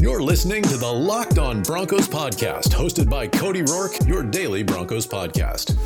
You're listening to the Locked On Broncos podcast, hosted by Cody Roark, your daily Broncos podcast.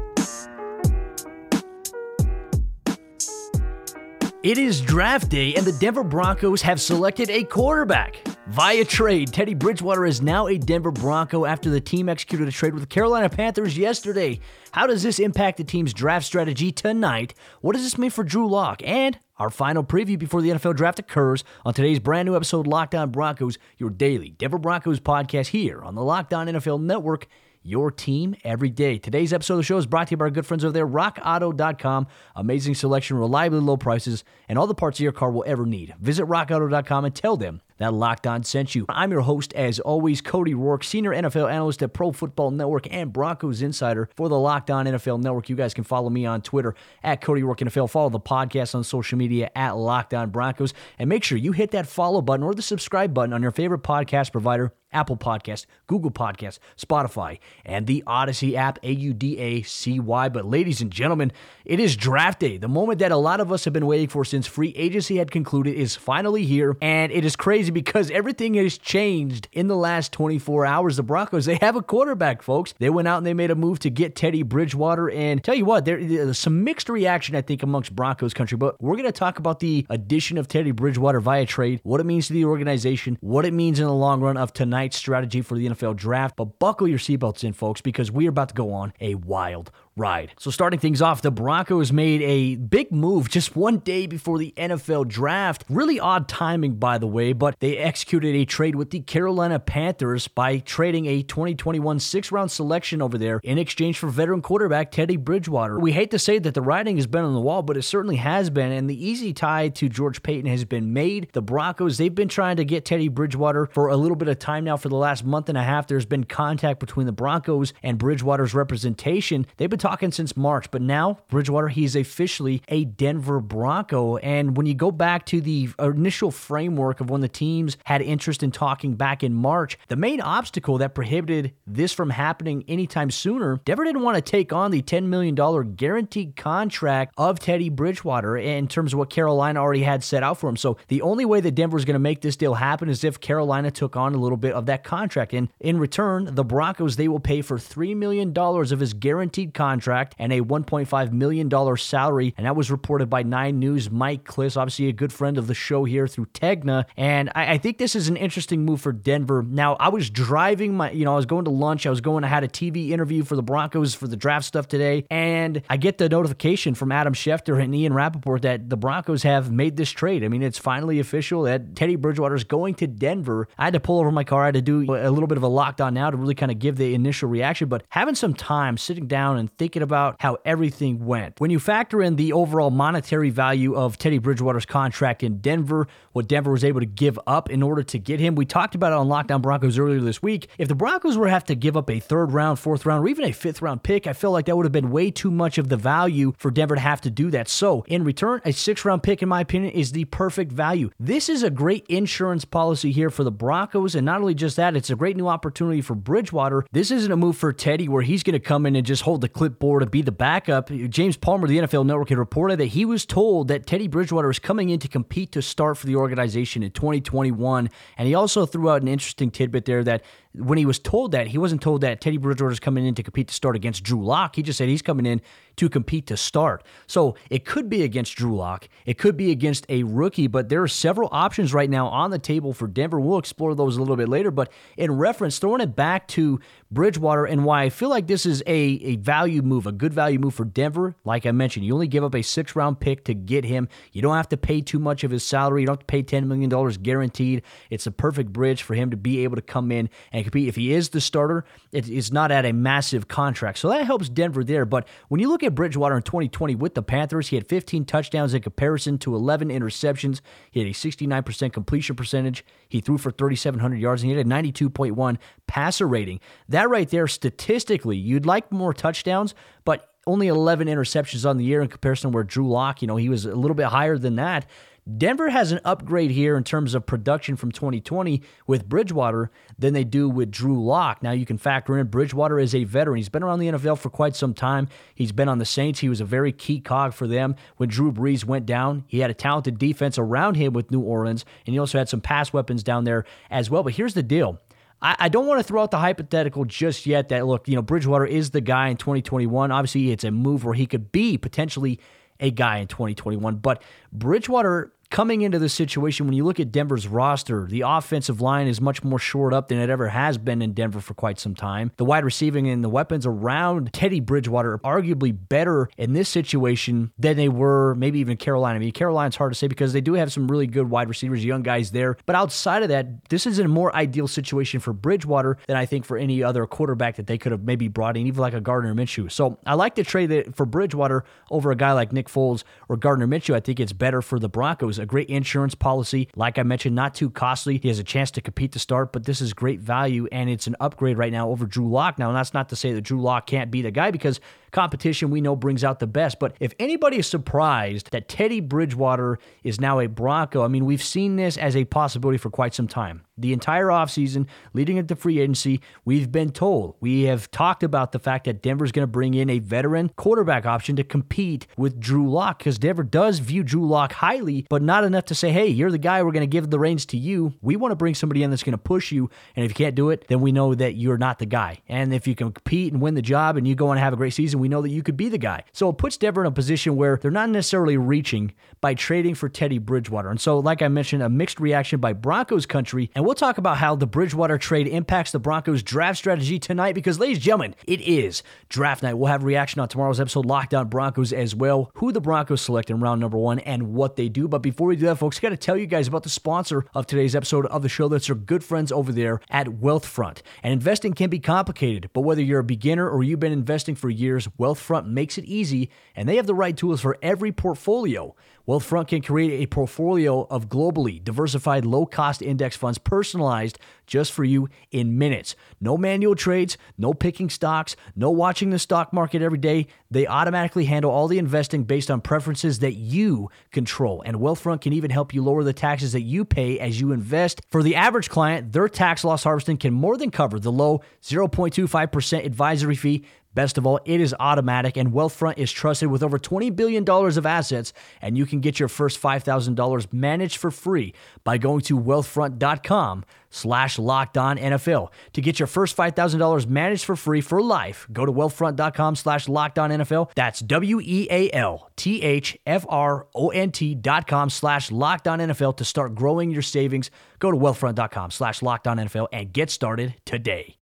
It is draft day, and the Denver Broncos have selected a quarterback. Via trade, Teddy Bridgewater is now a Denver Bronco after the team executed a trade with the Carolina Panthers yesterday. How does this impact the team's draft strategy tonight? What does this mean for Drew Lock? And our final preview before the NFL draft occurs on today's brand new episode Locked On Broncos, your daily Denver Broncos podcast here on the Locked On NFL Network your team every day. Today's episode of the show is brought to you by our good friends over there, rockauto.com. Amazing selection, reliably low prices, and all the parts your car will ever need. Visit rockauto.com and tell them that Locked On sent you. I'm your host, as always, Cody Roark, senior NFL analyst at Pro Football Network and Broncos Insider for the Locked On NFL Network. You guys can follow me on Twitter at Cody Roark NFL. Follow the podcast on social media at Locked On Broncos, and make sure you hit that follow button or the subscribe button on your favorite podcast provider. Apple Podcast, Google Podcast, Spotify, and the Audacy app, A U D A C Y. But, ladies and gentlemen, it is draft day. The moment that a lot of us have been waiting for since free agency had concluded is finally here. And it is crazy because everything has changed in the last 24 hours. The Broncos, they have a quarterback, folks. They went out and they made a move to get Teddy Bridgewater. And tell you what, there's some mixed reaction, I think, amongst Broncos country. But we're going to talk about the addition of Teddy Bridgewater via trade, what it means to the organization, what it means in the long run of tonight strategy for the NFL draft. But buckle your seatbelts in, folks, because we are about to go on a wild ride. So, starting things off, the Broncos made a big move just one day before the NFL draft. Really odd timing, by the way, but they executed a trade with the Carolina Panthers by trading a 2021 six round selection over there in exchange for veteran quarterback Teddy Bridgewater. We hate to say that the writing has been on the wall, but it certainly has been, and the easy tie to George Paton has been made. The Broncos, they've been trying to get Teddy Bridgewater for a little bit of time now. For the last month and a half, there's been contact between the Broncos and Bridgewater's representation. They've been talking since March, but now Bridgewater, he's officially a Denver Bronco. And when you go back to the initial framework of when the teams had interest in talking back in March, the main obstacle that prohibited this from happening anytime sooner, Denver didn't want to take on the $10 million guaranteed contract of Teddy Bridgewater in terms of what Carolina already had set out for him. So the only way that Denver was going to make this deal happen is if Carolina took on a little bit of that contract. And in return, the Broncos, they will pay for $3 million of his guaranteed contract contract and a $1.5 million salary. And that was reported by Nine News. Mike Klis, obviously a good friend of the show here through Tegna. And I, I think this is an interesting move for Denver. Now, I was driving my, you know, I was going to lunch. I was going, I had a TV interview for the Broncos for the draft stuff today. And I get the notification from Adam Schefter and Ian Rapoport that the Broncos have made this trade. I mean, it's finally official that Teddy Bridgewater is going to Denver. I had to pull over my car. I had to do a little bit of a lockdown now to really kind of give the initial reaction. But having some time sitting down and thinking about how everything went. When you factor in the overall monetary value of Teddy Bridgewater's contract in Denver, what Denver was able to give up in order to get him, we talked about it on Locked On Broncos earlier this week. If the Broncos were to have to give up a third round, fourth round, or even a fifth round pick, I feel like that would have been way too much of the value for Denver to have to do that. So, in return, a six round pick, in my opinion, is the perfect value. This is a great insurance policy here for the Broncos, and not only just that, it's a great new opportunity for Bridgewater. This isn't a move for Teddy where he's going to come in and just hold the clipboard to be the backup. James Palmer, the NFL Network, had reported that he was told that Teddy Bridgewater is coming in to compete to start for the organization in 2021. And he also threw out an interesting tidbit there that when he was told that, he wasn't told that Teddy Bridgewater is coming in to compete to start against Drew Lock. He just said he's coming in to compete to start. So it could be against Drew Lock. It could be against a rookie, but there are several options right now on the table for Denver. We'll explore those a little bit later. But in reference, throwing it back to Bridgewater and why I feel like this is a, a value move, a good value move for Denver. Like I mentioned, you only give up a six round pick to get him. You don't have to pay too much of his salary. You don't have to pay $10 million guaranteed. It's a perfect bridge for him to be able to come in and compete. If he is the starter, it's not at a massive contract. So that helps Denver there. But when you look at Bridgewater in 2020 with the Panthers, he had 15 touchdowns in comparison to 11 interceptions. He had a 69% completion percentage. He threw for 3,700 yards and he had a 92.1 passer rating. That right there, statistically, you'd like more touchdowns, but only 11 interceptions on the year in comparison where Drew Lock, you know, he was a little bit higher than that. Denver has an upgrade here in terms of production from 2020 with Bridgewater than they do with Drew Lock. Now you can factor in Bridgewater is a veteran. He's been around the NFL for quite some time. He's been on the Saints. He was a very key cog for them when Drew Brees went down. He had a talented defense around him with New Orleans, and he also had some pass weapons down there as well. But here's the deal. I, don't want to throw out the hypothetical just yet that, look, you know, Bridgewater is the guy in 2021. Obviously, it's a move where he could be potentially a guy in 2021. But Bridgewater coming into this situation, when you look at Denver's roster, the offensive line is much more shored up than it ever has been in Denver for quite some time. The wide receiving and the weapons around Teddy Bridgewater are arguably better in this situation than they were maybe even Carolina. I mean, Carolina's hard to say because they do have some really good wide receivers, young guys there. But outside of that, this is a more ideal situation for Bridgewater than I think for any other quarterback that they could have maybe brought in, even like a Gardner Minshew. So I like to trade it for Bridgewater over a guy like Nick Foles or Gardner Minshew. I think it's better for the Broncos great insurance policy. Like I mentioned, not too costly. He has a chance to compete to start, but this is great value and it's an upgrade right now over Drew Lock. Now, that's not to say that Drew Lock can't be the guy because competition we know brings out the best. But if anybody is surprised that Teddy Bridgewater is now a Bronco, I mean, we've seen this as a possibility for quite some time. The entire offseason leading into free agency, we've been told, we have talked about the fact that Denver's going to bring in a veteran quarterback option to compete with Drew Lock because Denver does view Drew Lock highly, but not enough to say, hey, you're the guy, we're going to give the reins to you. We want to bring somebody in that's going to push you. And if you can't do it, then we know that you're not the guy. And if you can compete and win the job and you go and have a great season, we know that you could be the guy. So it puts Denver in a position where they're not necessarily reaching by trading for Teddy Bridgewater. And so, like I mentioned, a mixed reaction by Broncos country. And we'll talk about how the Bridgewater trade impacts the Broncos draft strategy tonight because, ladies and gentlemen, it is draft night. We'll have reaction on tomorrow's episode, Locked On Broncos, as well, who the Broncos select in round number one and what they do. But before we do that, folks, I got to tell you guys about the sponsor of today's episode of the show. That's our good friends over there at Wealthfront. And investing can be complicated, but whether you're a beginner or you've been investing for years, Wealthfront makes it easy, and they have the right tools for every portfolio. Wealthfront can create a portfolio of globally diversified low cost index funds personalized just for you in minutes. No manual trades, no picking stocks, no watching the stock market every day. They automatically handle all the investing based on preferences that you control. And Wealthfront can even help you lower the taxes that you pay as you invest. For the average client, their tax loss harvesting can more than cover the low 0.25% advisory fee Best of all, it is automatic, and Wealthfront is trusted with over $20 billion of assets, and you can get your first $5,000 managed for free by going to wealthfront.com slash locked NFL. To get your first $5,000 managed for free for life, go to wealthfront.com slash locked NFL. That's W-E-A-L-T-H-F-R-O-N-T dot com slash locked NFL to start growing your savings. Go to wealthfront.com slash locked NFL and get started today.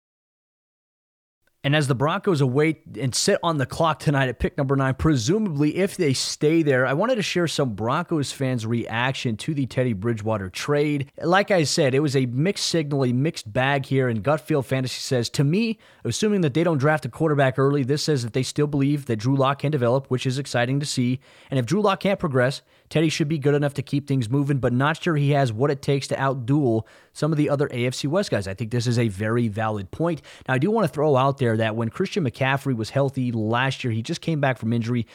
And as the Broncos await and sit on the clock tonight at pick number nine, presumably if they stay there, I wanted to share some Broncos fans' reaction to the Teddy Bridgewater trade. Like I said, it was a mixed signal, a mixed bag here. And Gutfield Fantasy says, to me, assuming that they don't draft a quarterback early, this says that they still believe that Drew Lock can develop, which is exciting to see. And if Drew Lock can't progress, Teddy should be good enough to keep things moving, but not sure he has what it takes to outduel some of the other AFC West guys. I think this is a very valid point. Now, I do want to throw out there that when Christian McCaffrey was healthy last year, he just came back from injury.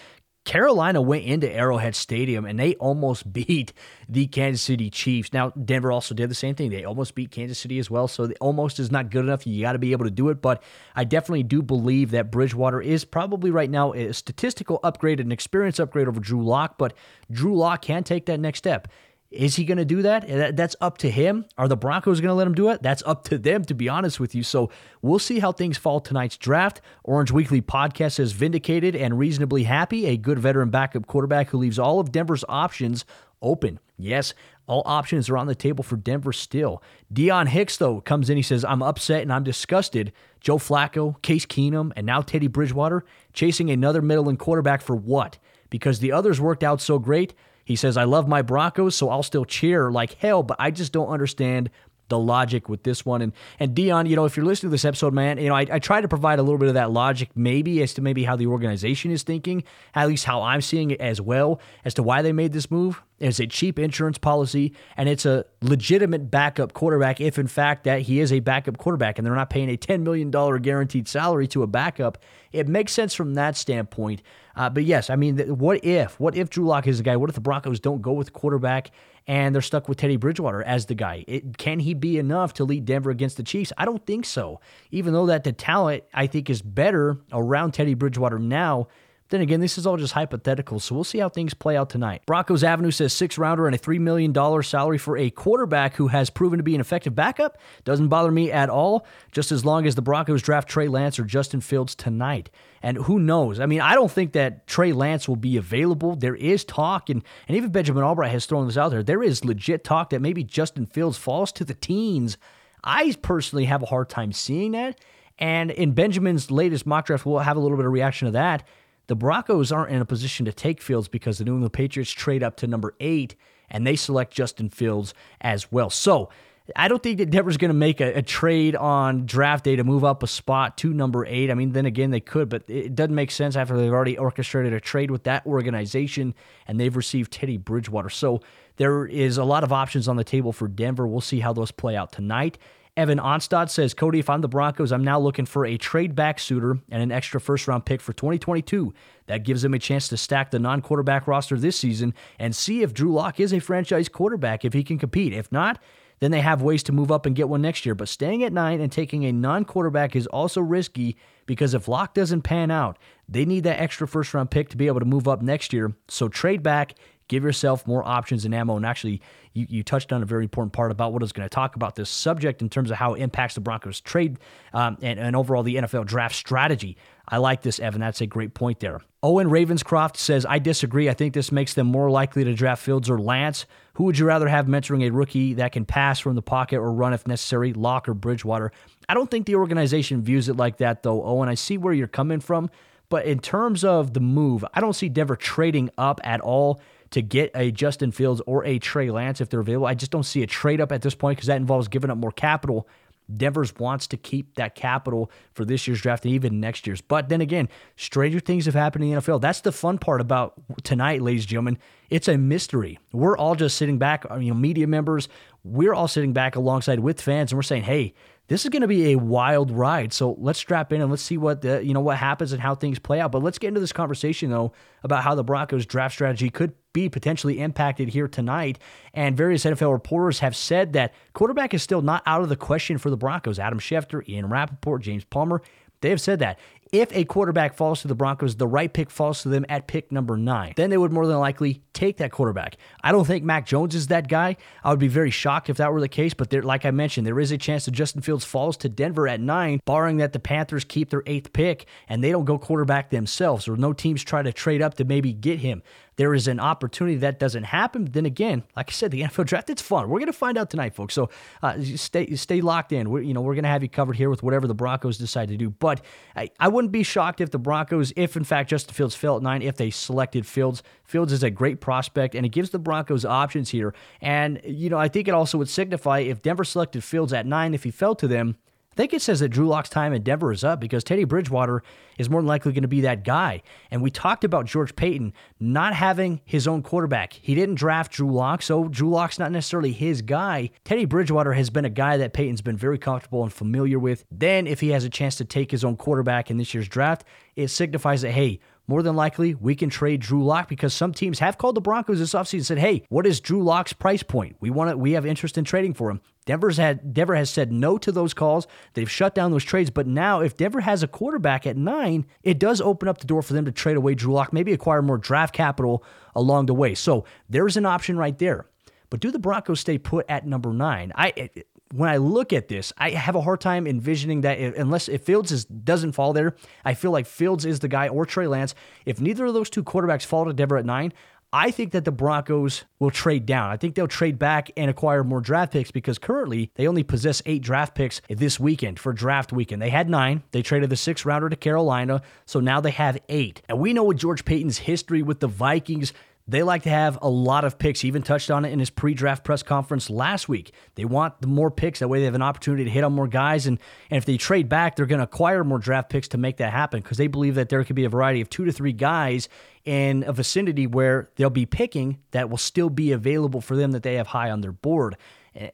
Carolina went into Arrowhead Stadium and they almost beat the Kansas City Chiefs. Now, Denver also did the same thing. They almost beat Kansas City as well. So, almost is not good enough. You got to be able to do it. But I definitely do believe that Bridgewater is probably right now a statistical upgrade, an experience upgrade over Drew Lock. But Drew Lock can take that next step. Is he going to do that? That's up to him. Are the Broncos going to let him do it? That's up to them, to be honest with you. So we'll see how things fall tonight's draft. Orange Weekly podcast has vindicated and reasonably happy a good veteran backup quarterback who leaves all of Denver's options open. Yes, all options are on the table for Denver still. Dion Hicks, though, comes in. He says, I'm upset and I'm disgusted. Joe Flacco, Case Keenum, and now Teddy Bridgewater chasing another middle and quarterback for what? Because the others worked out so great. He says, I love my Broncos, so I'll still cheer like hell, but I just don't understand the logic with this one. And and Dion, you know, if you're listening to this episode, man, you know, I, I try to provide a little bit of that logic, maybe as to maybe how the organization is thinking, at least how I'm seeing it as well, as to why they made this move. It's a cheap insurance policy, and it's a legitimate backup quarterback. If in fact that he is a backup quarterback, and they're not paying a ten million dollar guaranteed salary to a backup, it makes sense from that standpoint. Uh, but yes, I mean, what if? What if Drew Lock is the guy? What if the Broncos don't go with quarterback and they're stuck with Teddy Bridgewater as the guy? It, can he be enough to lead Denver against the Chiefs? I don't think so. Even though that the talent I think is better around Teddy Bridgewater now then again, this is all just hypothetical, so we'll see how things play out tonight. Broncos Avenue says six rounder and a $3 million salary for a quarterback who has proven to be an effective backup. Doesn't bother me at all, just as long as the Broncos draft Trey Lance or Justin Fields tonight. And who knows? I mean, I don't think that Trey Lance will be available. There is talk, and, and even Benjamin Allbright has thrown this out there. There is legit talk that maybe Justin Fields falls to the teens. I personally have a hard time seeing that. And in Benjamin's latest mock draft, we'll have a little bit of reaction to that. The Broncos aren't in a position to take Fields because the New England Patriots trade up to number eight and they select Justin Fields as well. So I don't think that Denver's going to make a, a, trade on draft day to move up a spot to number eight. I mean, then again, they could, but it doesn't make sense after they've already orchestrated a trade with that organization and they've received Teddy Bridgewater. So there is a lot of options on the table for Denver. We'll see how those play out tonight. Evan Onstad says, Cody, if I'm the Broncos, I'm now looking for a trade back suitor and an extra first round pick for 2022. That gives them a chance to stack the non quarterback roster this season and see if Drew Lock is a franchise quarterback, if he can compete. If not, then they have ways to move up and get one next year. But staying at nine and taking a non quarterback is also risky because if Lock doesn't pan out, they need that extra first round pick to be able to move up next year. So trade back give yourself more options and ammo. And actually, you, you touched on a very important part about what I was going to talk about this subject in terms of how it impacts the Broncos trade um, and, and overall the NFL draft strategy. I like this, Evan. That's a great point there. Owen Ravenscroft says, I disagree. I think this makes them more likely to draft Fields or Lance. Who would you rather have mentoring a rookie that can pass from the pocket or run if necessary, Lock or Bridgewater? I don't think the organization views it like that, though, Owen. I see where you're coming from. But in terms of the move, I don't see Denver trading up at all to get a Justin Fields or a Trey Lance if they're available. I just don't see a trade up at this point because that involves giving up more capital. Denver's wants to keep that capital for this year's draft and even next year's. But then again, stranger things have happened in the NFL. That's the fun part about tonight, ladies and gentlemen. It's a mystery. We're all just sitting back, uh, you know, media members, we're all sitting back alongside with fans and we're saying, hey, this is going to be a wild ride. So let's strap in and let's see what the, you know what happens and how things play out. But let's get into this conversation though about how the Broncos draft strategy could be potentially impacted here tonight. And various NFL reporters have said that quarterback is still not out of the question for the Broncos. Adam Schefter, Ian Rapoport, James Palmer, they have said that if a quarterback falls to the Broncos, the right pick falls to them at pick number nine. Then they would more than likely take that quarterback. I don't think Mac Jones is that guy. I would be very shocked if that were the case, but there, like I mentioned, there is a chance that Justin Fields falls to Denver at nine, barring that the Panthers keep their eighth pick and they don't go quarterback themselves, or no teams try to trade up to maybe get him there is an opportunity that doesn't happen. Then again, like I said, the NFL draft it's fun. We're gonna find out tonight, folks. So uh, stay stay locked in. We're, you know we're gonna have you covered here with whatever the Broncos decide to do. But I, I wouldn't be shocked if the Broncos, if in fact Justin Fields fell at nine, if they selected Fields. Fields is a great prospect, and it gives the Broncos options here. And you know I think it also would signify if Denver selected Fields at nine, if he fell to them think it says that Drew Lock's time in Denver is up because Teddy Bridgewater is more than likely going to be that guy. And we talked about George Paton not having his own quarterback. He didn't draft Drew Lock, so Drew Lock's not necessarily his guy. Teddy Bridgewater has been a guy that Paton's been very comfortable and familiar with. Then, if he has a chance to take his own quarterback in this year's draft, it signifies that, hey, more than likely we can trade Drew Lock because some teams have called the Broncos this offseason and said, "Hey, what is Drew Lock's price point? We want to, we have interest in trading for him." Denver's had Denver has said no to those calls. They've shut down those trades, but now if Denver has a quarterback at 9, it does open up the door for them to trade away Drew Lock, maybe acquire more draft capital along the way. So, there's an option right there. But do the Broncos stay put at number 9? I when I look at this, I have a hard time envisioning that if, unless if Fields is, doesn't fall there, I feel like Fields is the guy or Trey Lance. If neither of those two quarterbacks fall to Denver at nine, I think that the Broncos will trade down. I think they'll trade back and acquire more draft picks because currently they only possess eight draft picks this weekend for draft weekend. They had nine. They traded the sixth rounder to Carolina, so now they have eight. And we know with George Paton's history with the Vikings, They like to have a lot of picks. He even touched on it in his pre draft press conference last week. They want the more picks. That way they have an opportunity to hit on more guys. And, and if they trade back, they're going to acquire more draft picks to make that happen because they believe that there could be a variety of two to three guys in a vicinity where they'll be picking that will still be available for them that they have high on their board.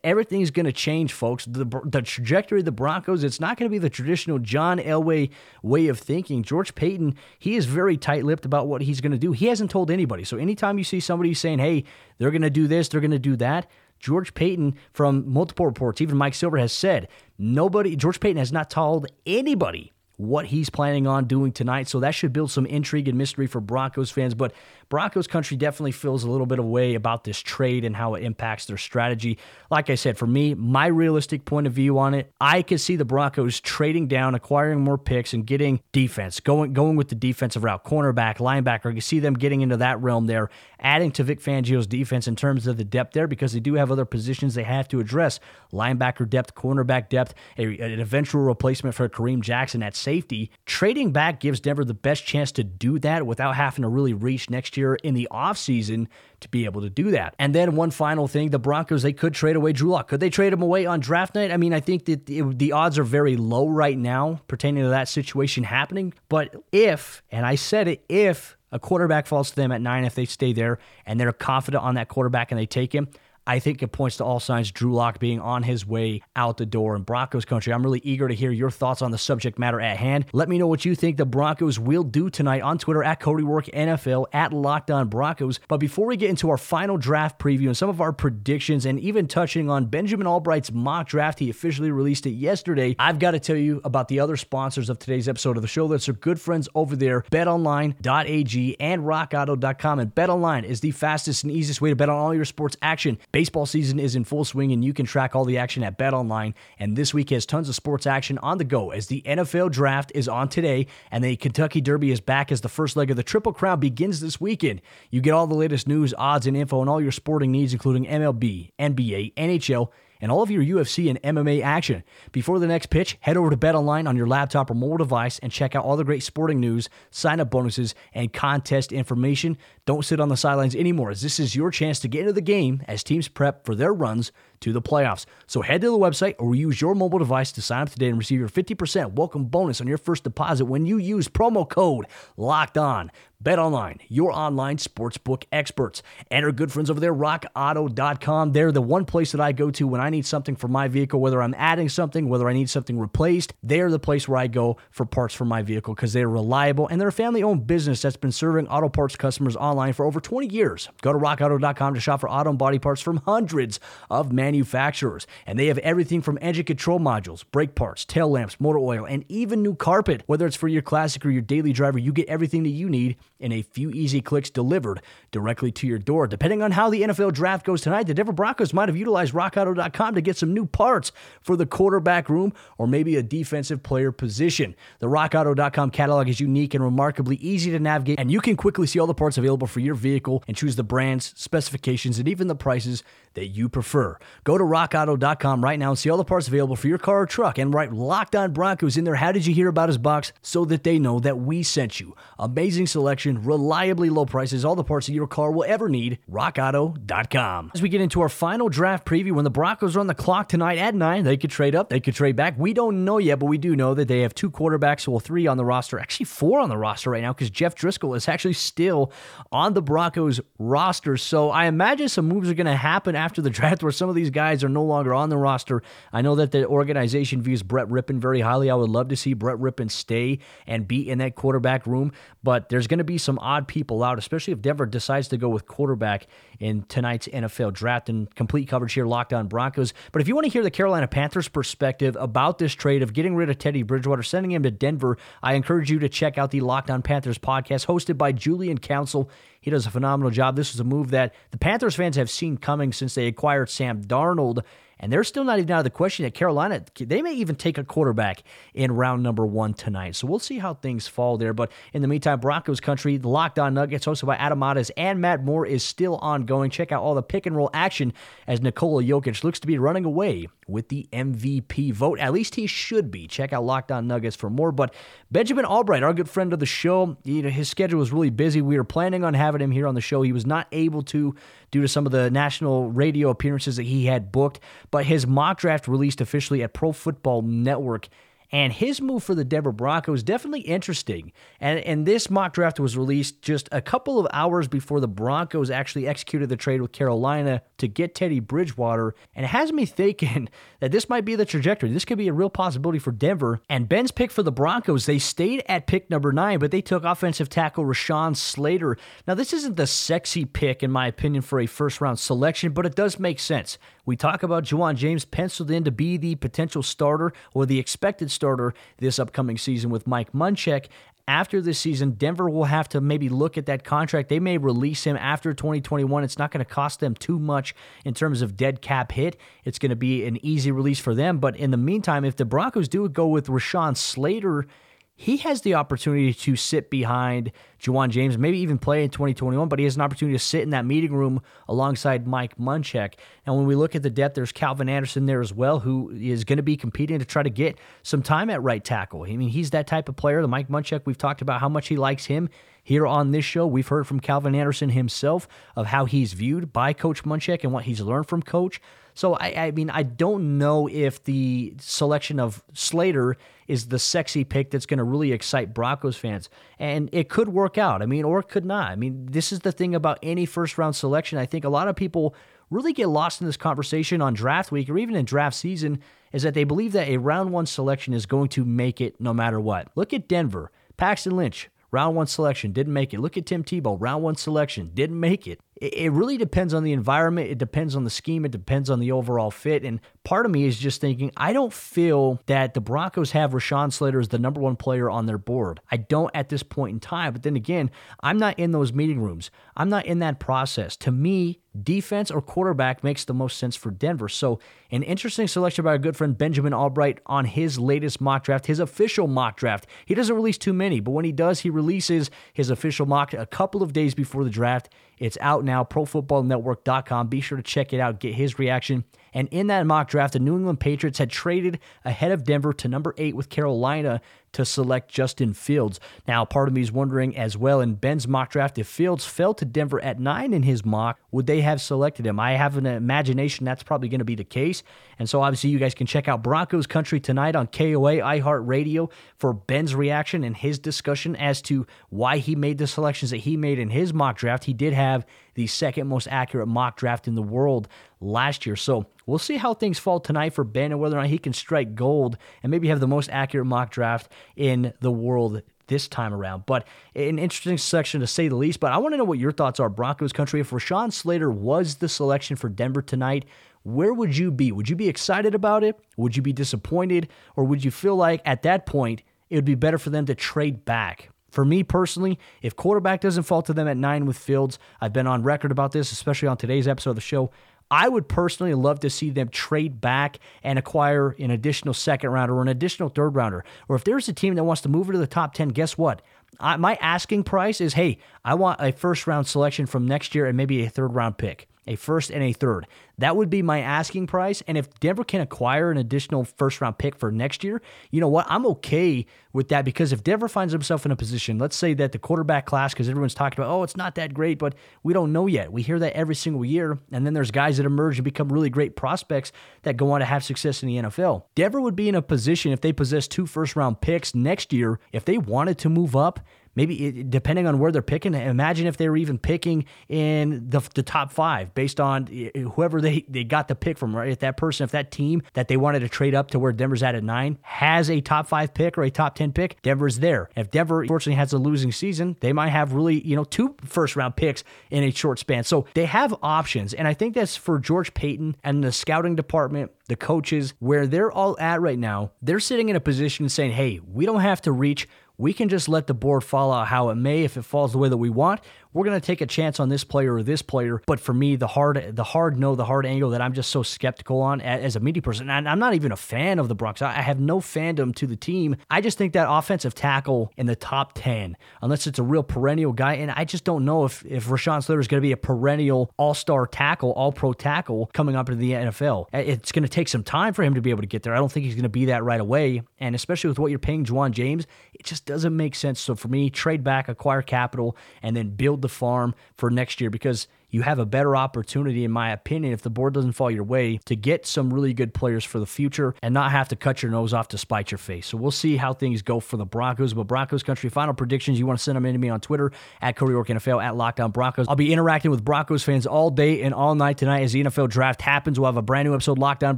Everything's going to change, folks. The, the trajectory of the Broncos, it's not going to be the traditional John Elway way of thinking. George Paton, he is very tight lipped about what he's going to do. He hasn't told anybody. So anytime you see somebody saying, hey, they're going to do this, they're going to do that, George Paton, from multiple reports, even Mike Silver has said, nobody, George Paton has not told anybody what he's planning on doing tonight. So that should build some intrigue and mystery for Broncos fans. But Broncos country definitely feels a little bit of way about this trade and how it impacts their strategy. Like I said, for me, my realistic point of view on it, I could see the Broncos trading down, acquiring more picks, and getting defense, going going with the defensive route, cornerback, linebacker. You see them getting into that realm there, adding to Vic Fangio's defense in terms of the depth there because they do have other positions they have to address: linebacker depth, cornerback depth, a, an eventual replacement for Kareem Jackson at safety. Trading back gives Denver the best chance to do that without having to really reach next year in the offseason to be able to do that. And then one final thing the Broncos, they could trade away Drew Lock. Could they trade him away on draft night? I mean, I think that it, the odds are very low right now pertaining to that situation happening. But if, and I said it, if a quarterback falls to them at nine, if they stay there and they're confident on that quarterback and they take him, I think it points to all signs Drew Lock being on his way out the door in Broncos country. I'm really eager to hear your thoughts on the subject matter at hand. Let me know what you think the Broncos will do tonight on Twitter at CodyRoarkNFL at Locked On Broncos. But before we get into our final draft preview and some of our predictions and even touching on Benjamin Allbright's mock draft, he officially released it yesterday. I've got to tell you about the other sponsors of today's episode of the show. That's our good friends over there, betonline.ag and rockauto.com. And betonline is the fastest and easiest way to bet on all your sports action. Baseball season is in full swing, and you can track all the action at Bet Online. And this week has tons of sports action on the go as the NFL draft is on today, and the Kentucky Derby is back as the first leg of the Triple Crown begins this weekend. You get all the latest news, odds, and info on all your sporting needs, including MLB, NBA, NHL, and all of your UFC and MMA action. Before the next pitch, head over to BetOnline on your laptop or mobile device and check out all the great sporting news, sign up bonuses, and contest information. Don't sit on the sidelines anymore, as this is your chance to get into the game as teams prep for their runs to the playoffs. So head to the website or use your mobile device to sign up today and receive your 50% welcome bonus on your first deposit when you use promo code LOCKED ON. Bet online, your online sportsbook experts. And our good friends over there, rockauto.com. They're the one place that I go to when I need something for my vehicle, whether I'm adding something, whether I need something replaced. They're the place where I go for parts for my vehicle because they're reliable and they're a family owned business that's been serving auto parts customers online for over 20 years. Go to rockauto.com to shop for auto and body parts from hundreds of manufacturers. Manufacturers, and they have everything from engine control modules, brake parts, tail lamps, motor oil, and even new carpet. Whether it's for your classic or your daily driver, you get everything that you need in a few easy clicks delivered directly to your door. Depending on how the NFL draft goes tonight, the Denver Broncos might have utilized rockauto.com to get some new parts for the quarterback room or maybe a defensive player position. The rockauto.com catalog is unique and remarkably easy to navigate, and you can quickly see all the parts available for your vehicle and choose the brands, specifications, and even the prices that you prefer. Go to rockauto.com right now and see all the parts available for your car or truck and write Locked On Broncos in there. How did you hear about his box? So that they know that we sent you. Amazing selection, reliably low prices, all the parts that your car will ever need. RockAuto.com. As we get into our final draft preview, when the Broncos are on the clock tonight at 9, they could trade up, they could trade back. We don't know yet, but we do know that they have two quarterbacks, well, three on the roster, actually four on the roster right now, because Jeff Driskel is actually still on the Broncos roster. So I imagine some moves are going to happen after the draft where some of these guys are no longer on the roster. I know that the organization views Brett Rypien very highly. I would love to see Brett Rypien stay and be in that quarterback room, but there's going to be some odd people out, especially if Denver decides to go with quarterback in tonight's NFL draft. And complete coverage here, Locked On Broncos. But if you want to hear the Carolina Panthers' perspective about this trade of getting rid of Teddy Bridgewater, sending him to Denver, I encourage you to check out the Locked On Panthers podcast hosted by Julian Council. He does a phenomenal job. This was a move that the Panthers fans have seen coming since they acquired Sam Darnold. And they're still not even out of the question that Carolina, they may even take a quarterback in round number one tonight. So we'll see how things fall there. But in the meantime, Broncos country, the Locked On Nuggets, hosted by Adam Mares and Matt Moore, is still ongoing. Check out all the pick and roll action as Nikola Jokic looks to be running away with the MVP vote. At least he should be. Check out Locked On Nuggets for more. But Benjamin Allbright, our good friend of the show, you know, his schedule was really busy. We were planning on having him here on the show. He was not able to due to some of the national radio appearances that he had booked, but his mock draft released officially at Pro Football Network and his move for the Denver Broncos definitely interesting. And and this mock draft was released just a couple of hours before the Broncos actually executed the trade with Carolina to get Teddy Bridgewater. And it has me thinking that this might be the trajectory. This could be a real possibility for Denver. And Ben's pick for the Broncos, they stayed at pick number nine, but they took offensive tackle Rashawn Slater. Now, this isn't the sexy pick, in my opinion, for a first round selection, but it does make sense. We talk about Ja'Wuan James penciled in to be the potential starter or the expected starter this upcoming season with Mike Munchak. After this season, Denver will have to maybe look at that contract. They may release him after 2021. It's not going to cost them too much in terms of dead cap hit. It's going to be an easy release for them. But in the meantime, if the Broncos do go with Rashawn Slater, he has the opportunity to sit behind Ja'Wuan James, maybe even play in 2021, but he has an opportunity to sit in that meeting room alongside Mike Munchak. And when we look at the depth, there's Calvin Anderson there as well, who is going to be competing to try to get some time at right tackle. I mean, he's that type of player. The Mike Munchak, we've talked about how much he likes him here on this show. We've heard from Calvin Anderson himself of how he's viewed by Coach Munchak and what he's learned from Coach. So I, I mean, I don't know if the selection of Slater is the sexy pick that's going to really excite Broncos fans, and it could work out. I mean, or it could not. I mean, this is the thing about any first round selection. I think a lot of people really get lost in this conversation on draft week or even in draft season is that they believe that a round one selection is going to make it no matter what. Look at Denver. Paxton Lynch, round one selection, didn't make it. Look at Tim Tebow, round one selection, didn't make it it really depends on the environment. It depends on the scheme. It depends on the overall fit. And part of me is just thinking, I don't feel that the Broncos have Rashawn Slater as the number one player on their board. I don't at this point in time. But then again, I'm not in those meeting rooms. I'm not in that process. To me, defense or quarterback makes the most sense for Denver. So, an interesting selection by our good friend Benjamin Allbright on his latest mock draft, his official mock draft. He doesn't release too many, but when he does, he releases his official mock a couple of days before the draft. It's out now, profootballnetwork.com. Be sure to check it out, get his reaction. And in that mock draft, the New England Patriots had traded ahead of Denver to number eight with Carolina to select Justin Fields. Now, part of me is wondering as well in Ben's mock draft, if Fields fell to Denver at nine in his mock, would they have selected him? I have an imagination that's probably going to be the case. And so, obviously, you guys can check out Broncos Country tonight on KOA iHeartRadio for Ben's reaction and his discussion as to why he made the selections that he made in his mock draft. He did have the second most accurate mock draft in the world last year. So we'll see how things fall tonight for Ben and whether or not he can strike gold and maybe have the most accurate mock draft in the world this time around. But an interesting selection to say the least. But I want to know what your thoughts are, Broncos country. If Rashawn Slater was the selection for Denver tonight, where would you be? Would you be excited about it? Would you be disappointed? Or would you feel like at that point it would be better for them to trade back? For me personally, if quarterback doesn't fall to them at nine with Fields, I've been on record about this, especially on today's episode of the show. I would personally love to see them trade back and acquire an additional second rounder or an additional third rounder. Or if there's a team that wants to move into the top 10, guess what? I, my asking price is hey, I want a first round selection from next year and maybe a third round pick a first and a third. That would be my asking price. And if Denver can acquire an additional first round pick for next year, you know what? I'm okay with that because if Denver finds himself in a position, let's say that the quarterback class, because everyone's talking about, oh, it's not that great, but we don't know yet. We hear that every single year. And then there's guys that emerge and become really great prospects that go on to have success in the NFL. Denver would be in a position if they possess two first round picks next year, if they wanted to move up maybe depending on where they're picking. Imagine if they were even picking in the, the top five based on eh, eh, whoever they, they got the pick from, right? If that person, if that team that they wanted to trade up to where Denver's at at nine has a top five pick or a top 10 pick, Denver's there. If Denver, unfortunately, has a losing season, they might have really, you know, two first round picks in a short span. So they have options. And I think that's for George Paton and the scouting department the coaches, where they're all at right now, they're sitting in a position saying, hey, we don't have to reach we can just let the board fall out how it may. If it falls the way that we want, we're going to take a chance on this player or this player. But for me, the hard, the hard no, the hard angle that I'm just so skeptical on as a media person, and I'm not even a fan of the Bronx. I have no fandom to the team. I just think that offensive tackle in the top 10, unless it's a real perennial guy, and I just don't know if, if Rashawn Slater is going to be a perennial all star tackle, all pro tackle coming up into the NFL. It's going to take some time for him to be able to get there. I don't think he's going to be that right away. And especially with what you're paying Ja'Wuan James, it just doesn't make sense. So for me, trade back, acquire capital, and then build the farm for next year because you have a better opportunity, in my opinion, if the board doesn't fall your way, to get some really good players for the future and not have to cut your nose off to spite your face. So we'll see how things go for the Broncos. But Broncos country, final predictions, you want to send them in to me on Twitter at Cody Roark NFL at Locked On Broncos. I'll be interacting with Broncos fans all day and all night tonight as the NFL draft happens. We'll have a brand new episode Locked On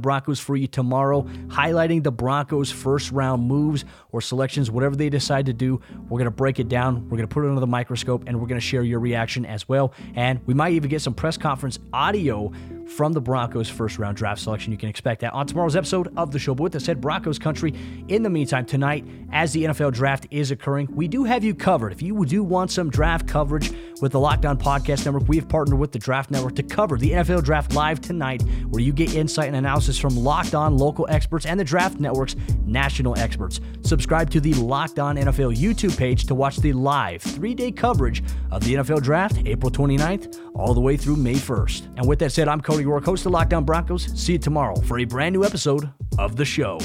Broncos for you tomorrow, highlighting the Broncos' first round moves or selections, whatever they decide to do. We're going to break it down. We're going to put it under the microscope and we're going to share your reaction as well. And we might even get some press conference audio from the Broncos' first round draft selection. You can expect that on tomorrow's episode of the show. But with that said, Broncos country, in the meantime, tonight, as the NFL draft is occurring, we do have you covered. If you do want some draft coverage with the Locked On Podcast Network, we have partnered with the Draft Network to cover the NFL draft live tonight, where you get insight and analysis from Locked On local experts and the Draft Network's national experts. Subscribe to the Locked On NFL YouTube page to watch the live three day coverage of the NFL draft, April 29th, all the way through May 1st. And with that said, I'm Cody Roark, host of Locked On Broncos. See you tomorrow for a brand new episode of the show.